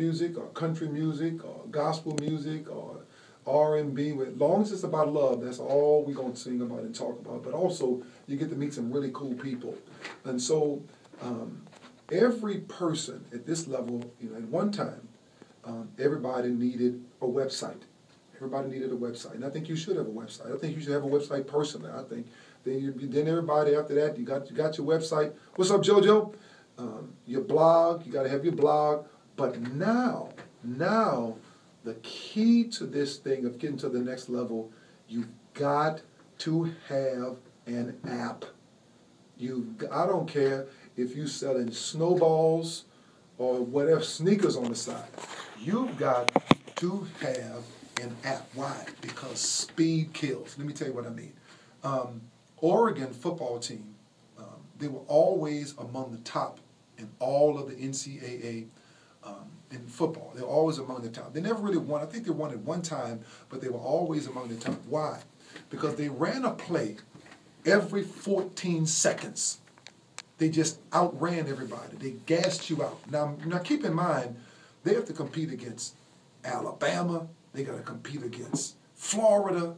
music or country music or gospel music or R&B. As long as it's about love, that's all we're going to sing about and talk about. But also, you get to meet some really cool people. And so, um, every person at this level, you know, at one time, um, everybody needed a website. Everybody needed a website, and I think you should have a website. I think you should have a website personally. I think then you, then everybody after that you got you got your website. What's up, JoJo? Um, your blog. You got to have your blog. But now, now, the key to this thing of getting to the next level, you've got to have an app. You, I don't care if you're selling snowballs or whatever sneakers on the side. You've got to have an app. Why? Because speed kills. Let me tell you what I mean. Um, Oregon football team, um, they were always among the top in all of the NCAA um, in football. They were always among the top. They never really won. I think they won at one time, but they were always among the top. Why? Because they ran a play every 14 seconds. They just outran everybody. They gassed you out. Now, now keep in mind, they have to compete against Alabama. They got to compete against Florida.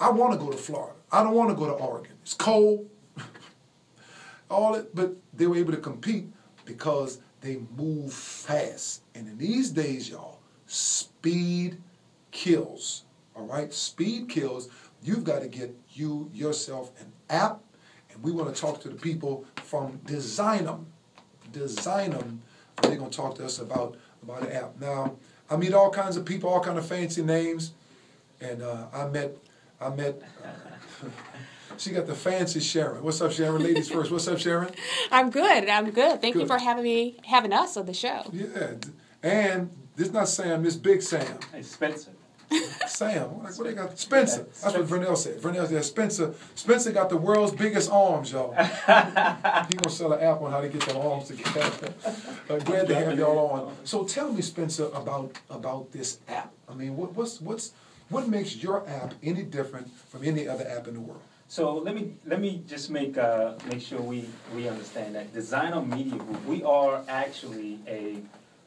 I want to go to Florida. I don't want to go to Oregon. It's cold. All it, but they were able to compete because they move fast. And in these days, y'all, speed kills. All right? Speed kills. You've got to get you yourself an app. And we want to talk to the people from Designum. Designum. They're going to talk to us about, about an app. Now, I meet all kinds of people, all kind of fancy names. And uh, I met, I met, uh, she got the fancy Sharon. What's up, Sharon? Ladies first. What's up, Sharon? I'm good. I'm good. Thank good. you for having me, having us on the show. Yeah, and this not Sam, this Big Sam. Hey, Spencer. Sam, what, what they got? Spencer. That's what Vernell said. Vernell said Spencer. Spencer got the world's biggest arms, y'all. he gonna sell an app on how to get their arms together. uh, glad to have y'all on. So tell me, Spencer, about about this app. I mean, what, what's what's what makes your app any different from any other app in the world? So let me let me just make uh, make sure we, we understand that Designum Media Group. We are actually a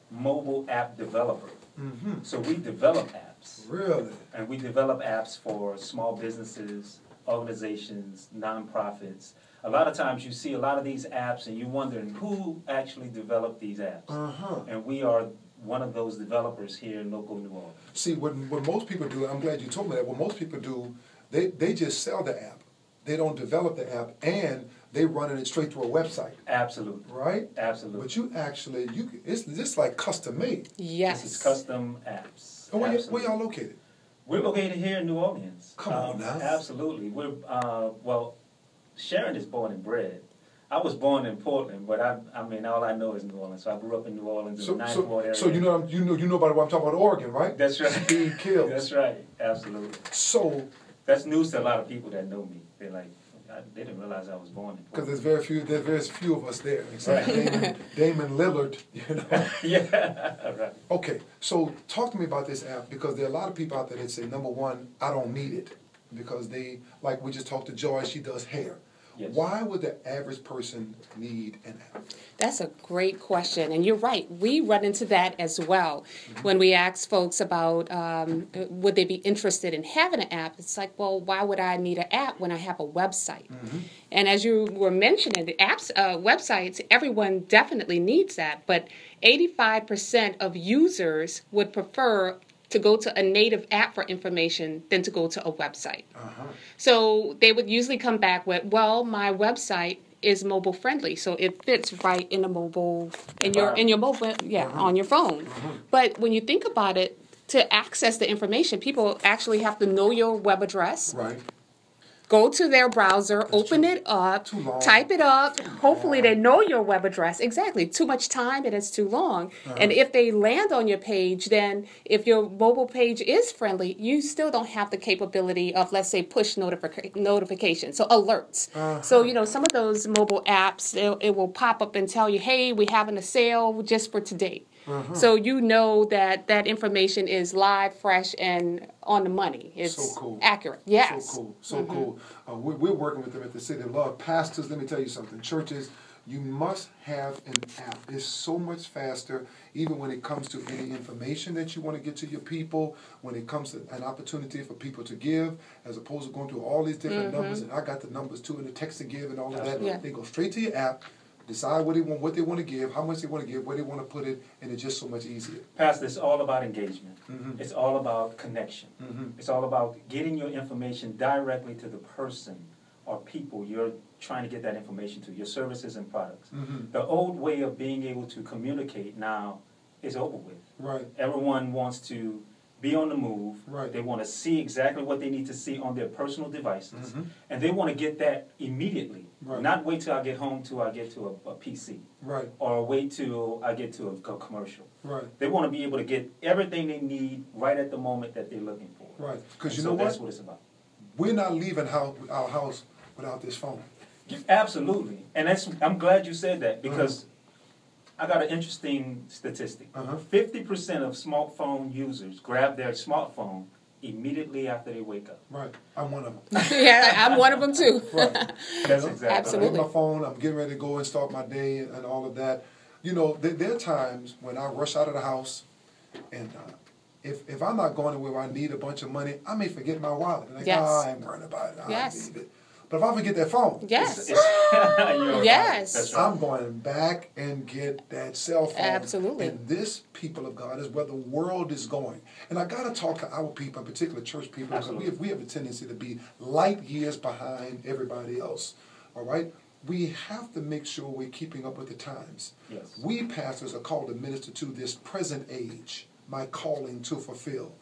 mobile app developer. Mm-hmm. So we develop apps. Really? And we develop apps for small businesses, organizations, nonprofits. A lot of times you see a lot of these apps and you're wondering who actually developed these apps. Uh-huh. And we are one of those developers here in local New Orleans. See, what, what most people do, I'm glad you told me that, what most people do, they, they just sell the app. They don't develop the app and they running it straight through a website. Absolutely. Right? Absolutely. But you actually, you it's just like custom made. Yes. This is custom apps. Oh, where, y- where y'all located? We're located here in New Orleans. Come um, on now. Absolutely. We're, uh, well, Sharon is born and bred. I was born in Portland, but I, I mean, all I know is New Orleans. So I grew up in New Orleans so, in the Ninth so, Ward area. So you know, you know, you know about what I'm talking about, Oregon, right? That's right. Speed kills. That's right. Absolutely. So that's news to a lot of people that know me. They're like, I, they didn't realize I was born. Because there's very few, there's very few of us there. Except right. Damian, Damian Lillard, you know. yeah, right. Okay, so talk to me about this app because there are a lot of people out there that say, number one, I don't need it because they, like we just talked to Joy, she does hair. Yes. Why would the average person need an app? That's a great question, and you're right. We run into that as well mm-hmm. when we ask folks about um, would they be interested in having an app. It's like, well, why would I need an app when I have a website? Mm-hmm. And as you were mentioning, the apps, uh, websites, everyone definitely needs that, but 85% of users would prefer to go to a native app for information than to go to a website. Uh-huh. So they would usually come back with, well, my website is mobile friendly, so it fits right in a mobile in your in your mobile yeah uh-huh. on your phone. Uh-huh. But when you think about it, to access the information, people actually have to know your web address. Right go to their browser, That's open too, it up, type it up. Hopefully, they know your web address. Exactly. Too much time and it's too long. Uh-huh. And if they land on your page, then if your mobile page is friendly, you still don't have the capability of, let's say, push notific- notification, so alerts. Uh-huh. So, you know, some of those mobile apps, it, it will pop up and tell you, hey, we're having a sale just for today. Uh-huh. So you know that that information is live, fresh, and on the money. It's so cool. accurate. Yes. So cool. So mm-hmm. cool. Uh, we, are working with them at the City of Love. Pastors, let me tell you something. Churches, You must have an app. It's so much faster, even when it comes to any information that you want to get to your people, when it comes to an opportunity for people to give, as opposed to going through all these different numbers, and I got the numbers too, and the text to give and all of that. Yeah. They go straight to your app, decide what they want, what they want to give, how much they want to give, where they want to put it, and it's just so much easier. Pastor, it's all about engagement. Mhm. It's all about connection. Mhm. It's all about getting your information directly to the person or people you're trying to get that information to, your services and products. Mhm. The old way of being able to communicate now is over with. Right. Everyone wants to be on the move. Right. They want to see exactly what they need to see on their personal devices. Mhm. And they want to get that immediately. Right. Not wait till I get home till I get to a, a PC Right. or wait till I get to a, a commercial. Right. They want to be able to get everything they need right at the moment that they're looking for. Right. Because you so know that's what? what it's about. We're not leaving house, our house without this phone. Absolutely, and that's. I'm glad you said that because I got an interesting statistic. Uh-huh. 50 percent of smartphone users grab their smartphone immediately after they wake up. Right. I'm one of them. yeah, I'm one of them too. Right. That's You know? exactly. I Absolutely. get my phone. I'm getting ready to go and start my day and, and all of that. You know, there, there are times when I rush out of the house, and uh, if if I'm not going to where I need a bunch of money, I may forget my wallet. And like, Yes. "Ah, I ain't worrying about it. I Yes. need it. But if I forget that phone, Yes. You're right. Yes. Right. I'm going back and get that cell phone. Absolutely. And this, people of God, is where the world is going. And I got to talk to our people, in particular church people, because we have, we have a tendency to be light years behind everybody else. All right? We have to make sure we're keeping up with the times. Yes. We pastors are called to minister to this present age, my calling to fulfill.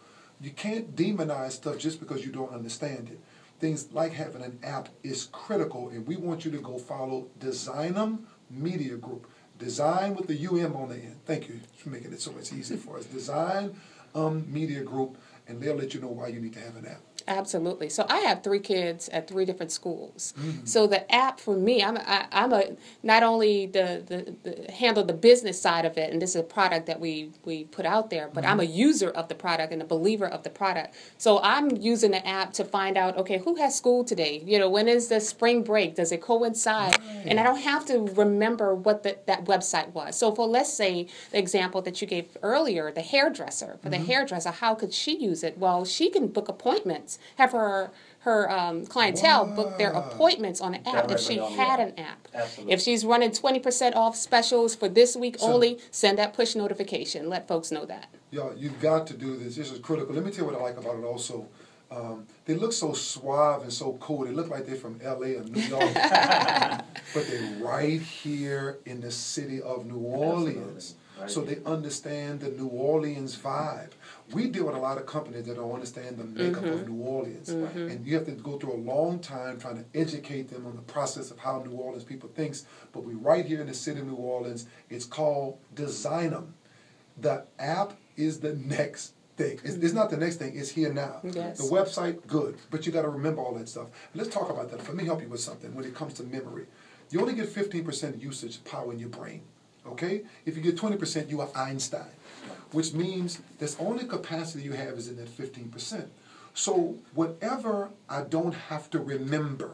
You can't demonize stuff just because you don't understand it. Things like having an app is critical, and we want you to go follow Designum Media Group. Design with the UM on the end. Thank you for making it so much easier for us. Design um, Media Group, and they'll let you know why you need to have an app. Absolutely. So I have three kids at three different schools. Mm-hmm. So the app for me, I'm I, I'm a not only the, the the handle the business side of it, and this is a product that we we put out there, but I'm a Mm-hmm. user of the product and a believer of the product. So I'm using the app to find out, okay, who has school today? You know, when is the spring break? Does it coincide? And I don't have to remember what the, that website was. So for let's say the example that you gave earlier, the hairdresser. For the Mm-hmm. hairdresser, how could she use it? Well, she can book appointments, have her her um, clientele book their appointments on an app if she Directly on the had app. an app. Absolutely. If she's running twenty percent off specials for this week So- only, send that push notification. Let folks know that. Y'all, you've got to do this. This is critical. Let me tell you what I like about it also. Um, they look so suave and so cool. They look like they're from LA or New York. but they're right here in the city of New Orleans. Right so here. they understand the New Orleans vibe. We deal with a lot of companies that don't understand the makeup of mm-hmm. New Orleans. Mm-hmm. And you have to go through a long time trying to educate them on the process of how New Orleans people thinks. But we right here in the city of New Orleans. It's called Designum. The app is the next thing. It's, it's mm-hmm. not the next thing, it's here now. Yes. The website, good, but you got to remember all that stuff. And let's talk about that. Let me help you with something when it comes to memory. You only get 15% usage power in your brain, okay? If you get 20%, you are Einstein, which means this only capacity you have is in that 15%. So whatever I don't have to remember,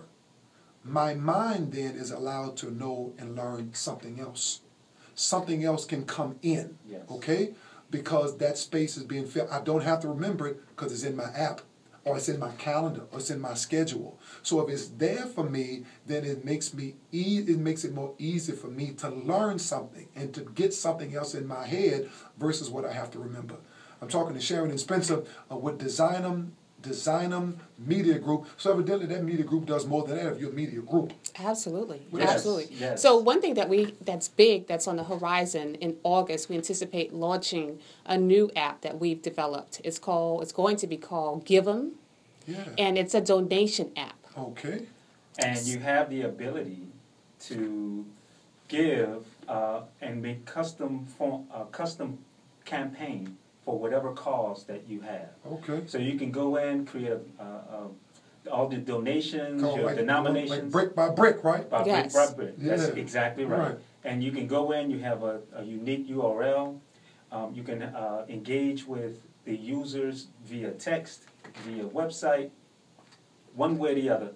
my mind then is allowed to know and learn something else. Something else can come in, Yes. okay? Because that space is being filled. I don't have to remember it because it's in my app, or it's in my calendar, or it's in my schedule. So if it's there for me, then it makes me e- it makes it more easy for me to learn something and to get something else in my head versus what I have to remember. I'm talking to Sharon and Spencer uh, with Designum Designum Media Group. So evidently that media group does more than that if you're a media group. Absolutely, Yes, absolutely. yes. So one thing that we that's big that's on the horizon in August, we anticipate launching a new app that we've developed. It's called it's going to be called Give'em, Yeah. and it's a donation app. okay. And you have the ability to give uh, and make custom form, uh, custom campaign for whatever cause that you have. Okay. So you can go in, create a, uh, uh, all the donations, Called your like, denominations. like brick by brick, right? By Yes. brick by brick. That's exactly right. Right. And you can go in, you have a, a unique URL. Um, you can uh, engage with the users via text, via website, one way or the other.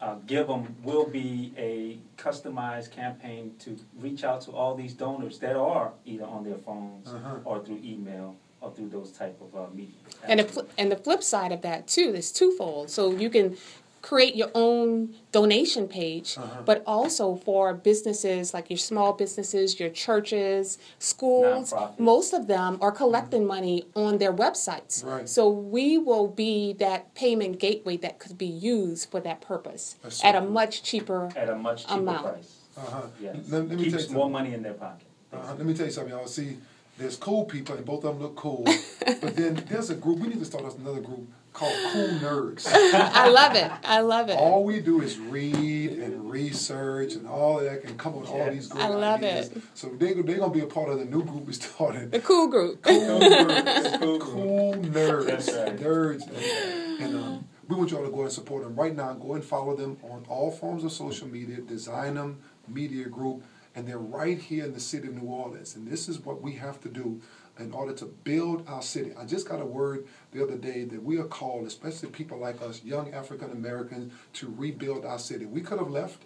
uh, give them will be a customized campaign to reach out to all these donors that are either on their phones Uh-huh. or through email or through those type of uh, media. And the, fl- and the flip side of that too is twofold. So you can create your own donation page, Uh-huh. but also for businesses like your small businesses, your churches, schools. Nonprofits. Most of them are collecting money on their websites. Right. So we will be that payment gateway that could be used for that purpose That's so at a cool. much cheaper. at a much cheaper Amount. price. Uh-huh. Yes, Let, let me tell keeps more money in their pocket. Uh, let me tell you something, y'all. See, there's cool people, and both of them look cool. but then there's a group. We need to start us another group called Cool Nerds. I love it. I love it. all we do is read and research and all of that, and come up with all these great I love ideas. it. So they they're gonna be a part of the new group we started. the cool group. Cool nerds. Cool cool nerds. That's right. Nerds. And, and um, we want y'all to go and support them right now. Go and follow them on all forms of social media. Designum Media Group, and they're right here in the city of New Orleans. And this is what we have to do in order to build our city. I just got a word the other day that we are called, especially people like us, young African Americans, to rebuild our city. We could have left.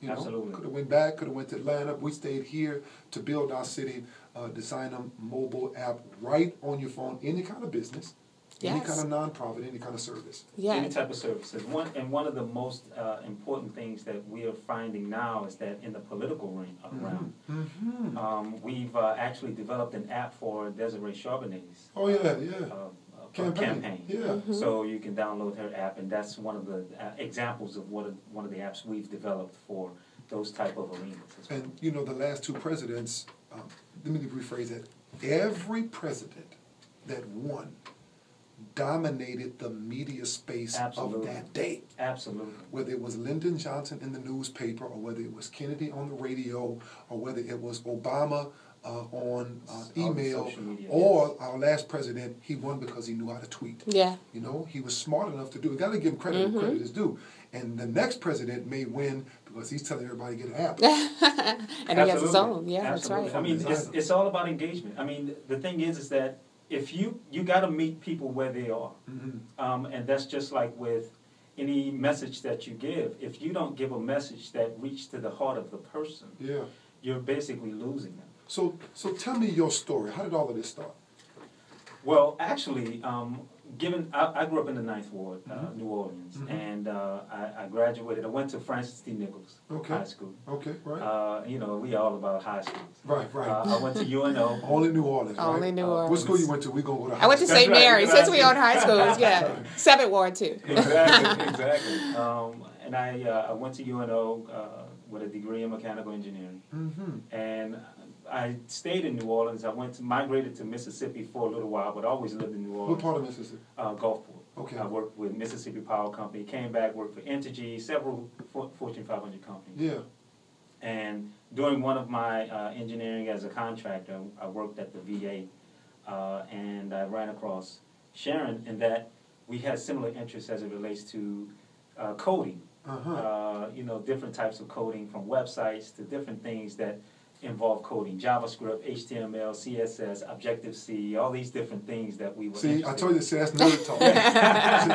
You know, Absolutely. could have went back, could have went to Atlanta. We stayed here to build our city. Uh, design a mobile app right on your phone, any kind of business, any kind of nonprofit, any kind of service. Yeah. Any type of services. One and one of the most uh, important things that we are finding now is that in the political ring, uh, realm, Mm-hmm. um, we've uh, actually developed an app for Desiree Charbonnet's Oh yeah, uh, yeah. uh, Campaign. campaign. Yeah. Mm-hmm. So you can download her app, and that's one of the uh, examples of what one of the apps we've developed for those type of arenas. Well. And you know, the last two presidents. Um, let me rephrase that. Every president that won dominated the media space Absolutely. of that day. Absolutely. whether it was Lyndon Johnson in the newspaper, or whether it was Kennedy on the radio, or whether it was Obama uh, on uh, email, media, or yes. our last president, he won because he knew how to tweet. Yeah. You know, he was smart enough to do it. Got to give him credit Mm-hmm. where credit is due. And the next president may win because he's telling everybody to get an app. and he has his own. Yeah, Absolutely. that's right. I mean, it's, it's all about engagement. I mean, the thing is, is that if you you got to meet people where they are, Mhm. um, and that's just like with any message that you give. If you don't give a message that reaches to the heart of the person, Yeah. you're basically losing them. So, so tell me your story. How did all of this start? Well, actually, um, given I, I grew up in the Ninth Ward, uh, Mhm. New Orleans, Mhm. and uh, I, I graduated. I went to Francis T. Nicholls Okay. High School. Okay, right, Uh, you know, we all about high schools. right, right. Uh, I went to UNO. Only New Orleans, right? Only New Uh, Orleans. What school you went to? We gonna go to. I went to St. That's right, Mary's. Since we know. own high schools, yeah. Seventh Ward too. exactly, exactly. Um, and I, uh, I went to UNO uh, with a degree in mechanical engineering, Mm-hmm. and I stayed in New Orleans. I went to migrated to Mississippi for a little while, but always lived in New Orleans. What part of Mississippi? Uh, Gulfport. Okay. I worked with Mississippi Power Company. Came back, worked for Entergy, several Fortune 500 companies. Yeah. And during one of my uh, engineering as a contractor, I worked at the VA, uh, and I ran across Sharon in that we had similar interests as it relates to uh, coding. Uh-huh. Uh, you know, different types of coding from websites to different things that involve coding, JavaScript, HTML, CSS, Objective C, all these different things that we were. See, I told you, see, that's nerd talk.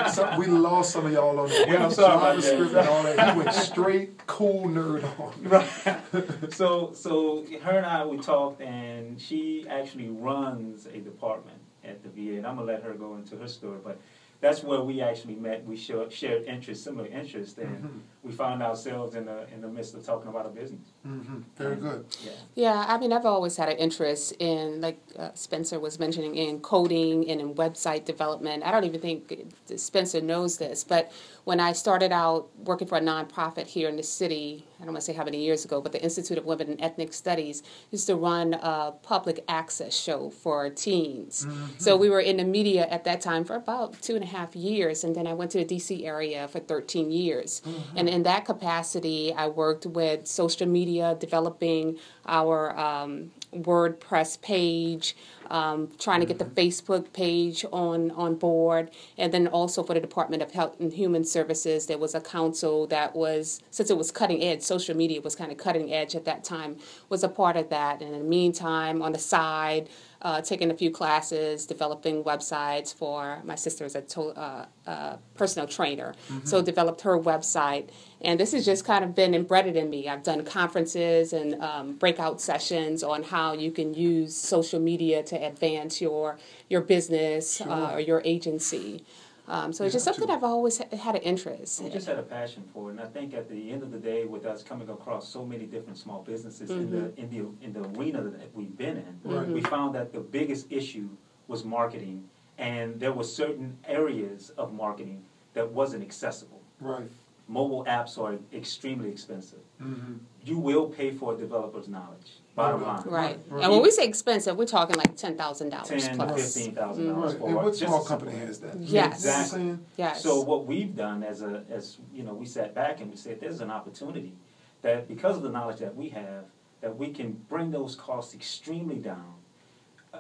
See, some, we lost some of y'all on that. Yeah, I'm sorry about that. JavaScript and all that. He went straight cool nerd on. Right. so so her and I we talked, and she actually runs a department at the VA, and I'm gonna let her go into her story, but. That's where we actually met. We shared, shared interests, similar interests, and Mhm. We found ourselves in the in the midst of talking about a business. hmm Very good. Yeah. Yeah, I mean, I've always had an interest in, like uh, Spencer was mentioning, in coding and in website development. I don't even think Spencer knows this, but when I started out working for a nonprofit here in the city, I don't want to say how many years ago, but the Institute of Women and Ethnic Studies used to run a public access show for teens. So we were in the media at that time for about two and a half years, and then I went to the DC area for 13 years. And in that capacity, I worked with social media, developing our um, WordPress page, um, trying to get the Facebook page on, on board. And then also for the Department of Health and Human Services, there was a council that was, since it was cutting edge, social media was kind of cutting edge at that time, was a part of that. And in the meantime, on the side, uh, taking a few classes, developing websites for my sister is a to, uh, uh, personal trainer, so developed her website. And this has just kind of been embedded in me. I've done conferences and um, breakout sessions on how you can use social media to advance your your business uh, or your agency. Um, so it's just something too. I've always had an interest. We just had a passion for it, and I think at the end of the day, with us coming across so many different small businesses in the in the in the arena that we've been in, Right. we found that the biggest issue was marketing, and there were certain areas of marketing that wasn't accessible. Right. Mobile apps are extremely expensive. Mm-hmm. You will pay for a developer's knowledge. Bottom Right. line, Right. Right. And when we say expensive, we're talking like ten thousand dollars ten plus. fifteen thousand dollars Right. for And what small a simple company app. has that? Yes. You know what I'm Exactly. Yes. So what we've done as a, as, you know, we sat back and we said, there's an opportunity that because of the knowledge that we have, that we can bring those costs extremely down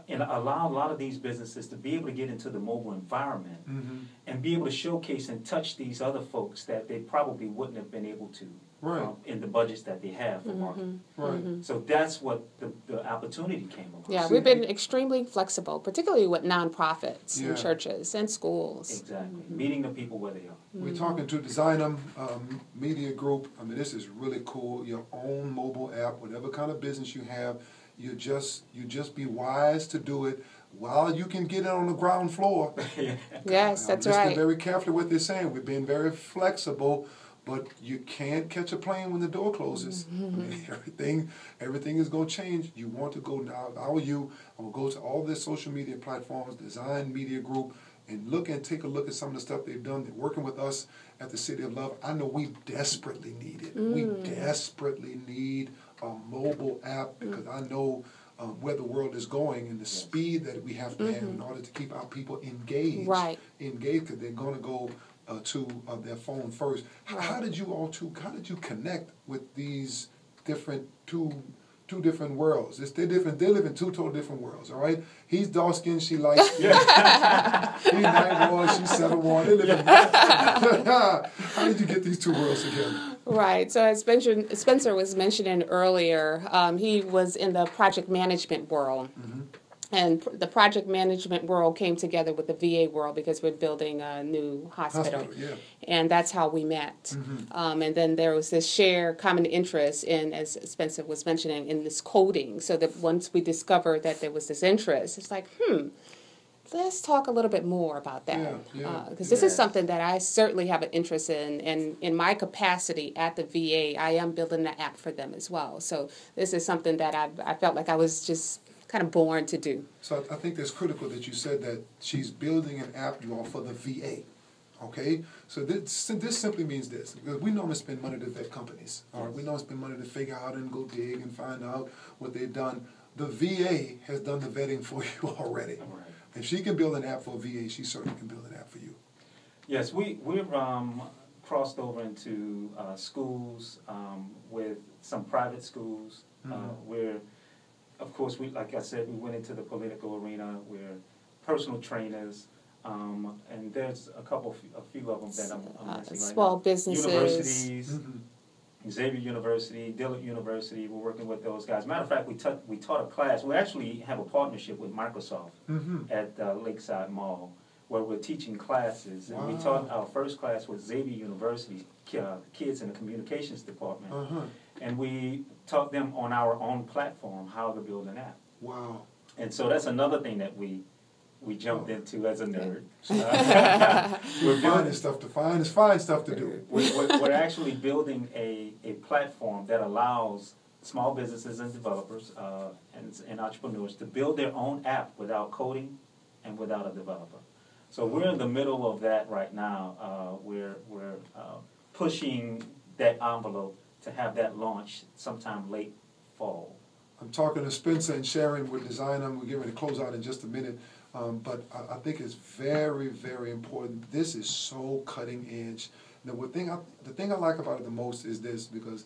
and allow a lot of these businesses to be able to get into the mobile environment Mm-hmm. and be able to showcase and touch these other folks that they probably wouldn't have been able to Right. um, in the budgets that they have for marketing. Right. So that's what the, the opportunity came about. Yeah, we've been extremely flexible, particularly with nonprofits Yeah. and churches and schools. Exactly. Meeting the people where they are. We're talking to Designum um, Media Group. I mean, this is really cool. Your own mobile app, whatever kind of business you have, you just you just be wise to do it while you can get it on the ground floor. Yes, I'm that's listening right. very carefully what they're saying. We're being very flexible, but you can't catch a plane when the door closes. I Mm-hmm. mean, everything everything is going to change. You want to go now. If I were you, I will go to all their social media platforms, Design Media Group, and look and take a look at some of the stuff they've done. They're working with us at the City of Love. I know we desperately need it. We Mm. desperately need a mobile app because I know. Um, where the world is going and the speed that we have to have in order to keep our people engaged Mm-hmm. Right. engaged because they're going to go uh, to uh, their phone first. H- How did you all two? How did you connect with these different two two different worlds? It's, they're different. They live in two total different worlds. All right. He's dark skinned. She light. He's night one. She's seven one. They live in. How did you get these two worlds together? Right. So as Spencer, Spencer was mentioning earlier, um, he was in the project management world. And pr- the project management world came together with the VA world because we're building a new hospital. Hospital, yeah. And that's how we met. Um, and then there was this shared common interest in, as Spencer was mentioning, in this coding. So that once we discovered that there was this interest, it's like, hmm, let's talk a little bit more about that. Yeah, yeah, Because this is something that I certainly have an interest in. And in my capacity at the VA, I am building an app for them as well. So this is something that I, I felt like I was just kind of born to do. So I I think that's critical that you said that she's building an app, you all, for the VA. Okay, so this this simply means this because we normally spend money to vet companies. All right, we normally spend money to figure out and go dig and find out what they've done. The VA has done the vetting for you already. Right. If she can build an app for VA, she certainly can build an app for you. Yes, we, we've um, crossed over into uh, schools um, with some private schools. Uh, Mhm. We're, of course, we, like I said, we went into the political arena. We're personal trainers. Um, and there's a couple, a few of them that I'm, I'm Uh, missing right small now. businesses. Universities, Mm-hmm. Xavier University, Dillard University, we're working with those guys. Matter of fact, we taught, we taught a class, we actually have a partnership with Microsoft Mm-hmm. at uh, Lakeside Mall, where we're teaching classes. And we taught, our first class with Xavier University, uh, kids in the communications department. Uh huh. And we taught them on our own platform how to build an app. Wow. And so that's another thing that we, we jumped Oh. into as a nerd. We're We're finding stuff to find. It's fine stuff to do. we're, we're- we're actually building a, a platform that allows small businesses and developers uh, and, and entrepreneurs to build their own app without coding and without a developer. So we're in the middle of that right now. Uh, we're we're uh, pushing that envelope to have that launch sometime late fall. I'm talking to Spencer and Sharon with Design getting ready to close out in just a minute. Um, but I, I think it's very, very important. This is so cutting edge. Thing I, the thing I like about it the most is this because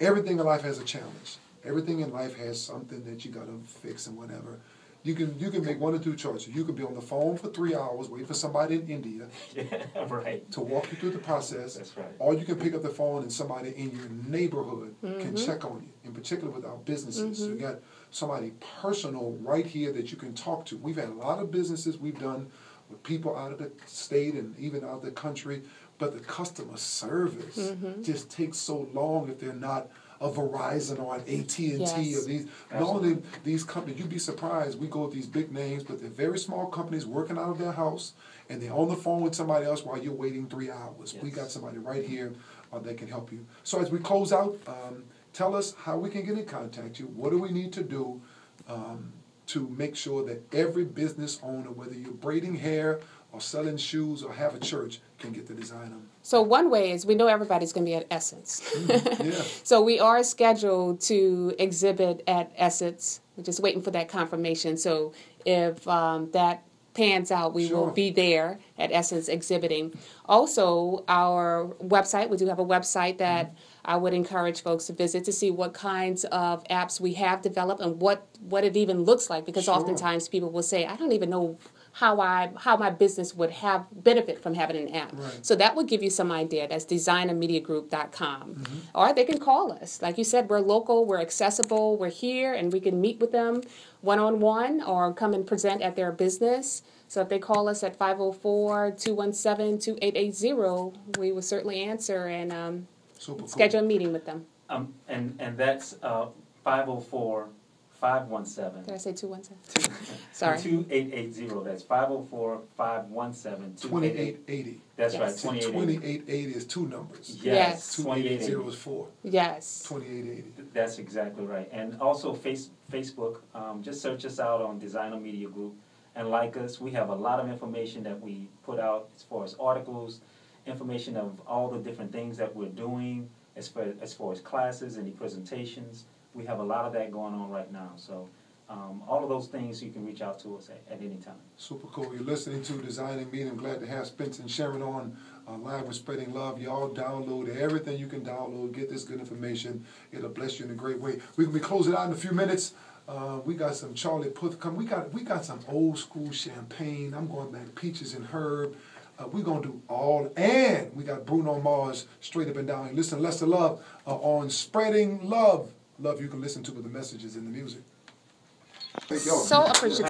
everything in life has a challenge. Everything in life has something that you got to fix and whatever. You can you can make one or two choices. You can be on the phone for three hours waiting for somebody in India Yeah, right. to walk you through the process. That's right. Or you can pick up the phone and somebody in your neighborhood can mm-hmm. check on you. In particular with our businesses, mm-hmm. you got somebody personal right here that you can talk to. We've had a lot of businesses we've done with people out of the state and even out of the country, but the customer service mm-hmm. just takes so long if they're not a Verizon or an AT and T or these. Normally, these companies, you'd be surprised. We go with these big names, but they're very small companies working out of their house, and they're on the phone with somebody else while you're waiting three hours. We got somebody right here uh, that can help you. So as we close out, um, tell us how we can get in contact you. What do we need to do um, to make sure that every business owner, whether you're braiding hair or selling shoes or have a church, can get the design on? So one way is we know everybody's going to be at Essence. Yeah. so we are scheduled to exhibit at Essence. We're just waiting for that confirmation. So if um, that pans out, we Sure. will be there at Essence exhibiting. Also, our website, we do have a website that I would encourage folks to visit to see what kinds of apps we have developed and what, what it even looks like because Sure. oftentimes people will say, I don't even know how I how my business would have benefit from having an app. Right. So that would give you some idea. That's designummediagroup.com. Mm-hmm. Or they can call us. Like you said, we're local, we're accessible, we're here, and we can meet with them one on one or come and present at their business. So if they call us at 504 217 2880, we will certainly answer and um, Super cool. schedule a meeting with them. Um, and, and that's, uh, five oh four, five one seven. Did I say 217? Sorry. Two eight eight zero, that's five oh four, five one seven, two eight Twenty-eight eight. eighty. That's Yes. right, See, twenty-eight eighty. Twenty-eight eighty is two numbers. Yes. Yes, Two twenty-eight eight zero eighty. is four. Yes. Twenty-eight eighty. That's exactly right. And also face, Facebook, um, just search us out on Designum Media Group and like us. We have a lot of information that we put out as far as articles, information of all the different things that we're doing, as far, as far as classes, any presentations. We have a lot of that going on right now. So, um, all of those things, you can reach out to us at, at any time. Super cool. You're listening to Designing Media. I'm glad to have Spencer and Sharon on uh, live with Spreading Love. Y'all download everything you can download. Get this good information. It'll bless you in a great way. We're gonna be closing out in a few minutes. Uh, we got some Charlie Puth come. We got we got some old school champagne. I'm going back peaches and herb. Uh, we're gonna do all, and we got Bruno Mars straight up and down. Listen, Lester Love uh, on Spreading Love. Love you can listen to with the messages and the music. Thank y'all. So appreciative.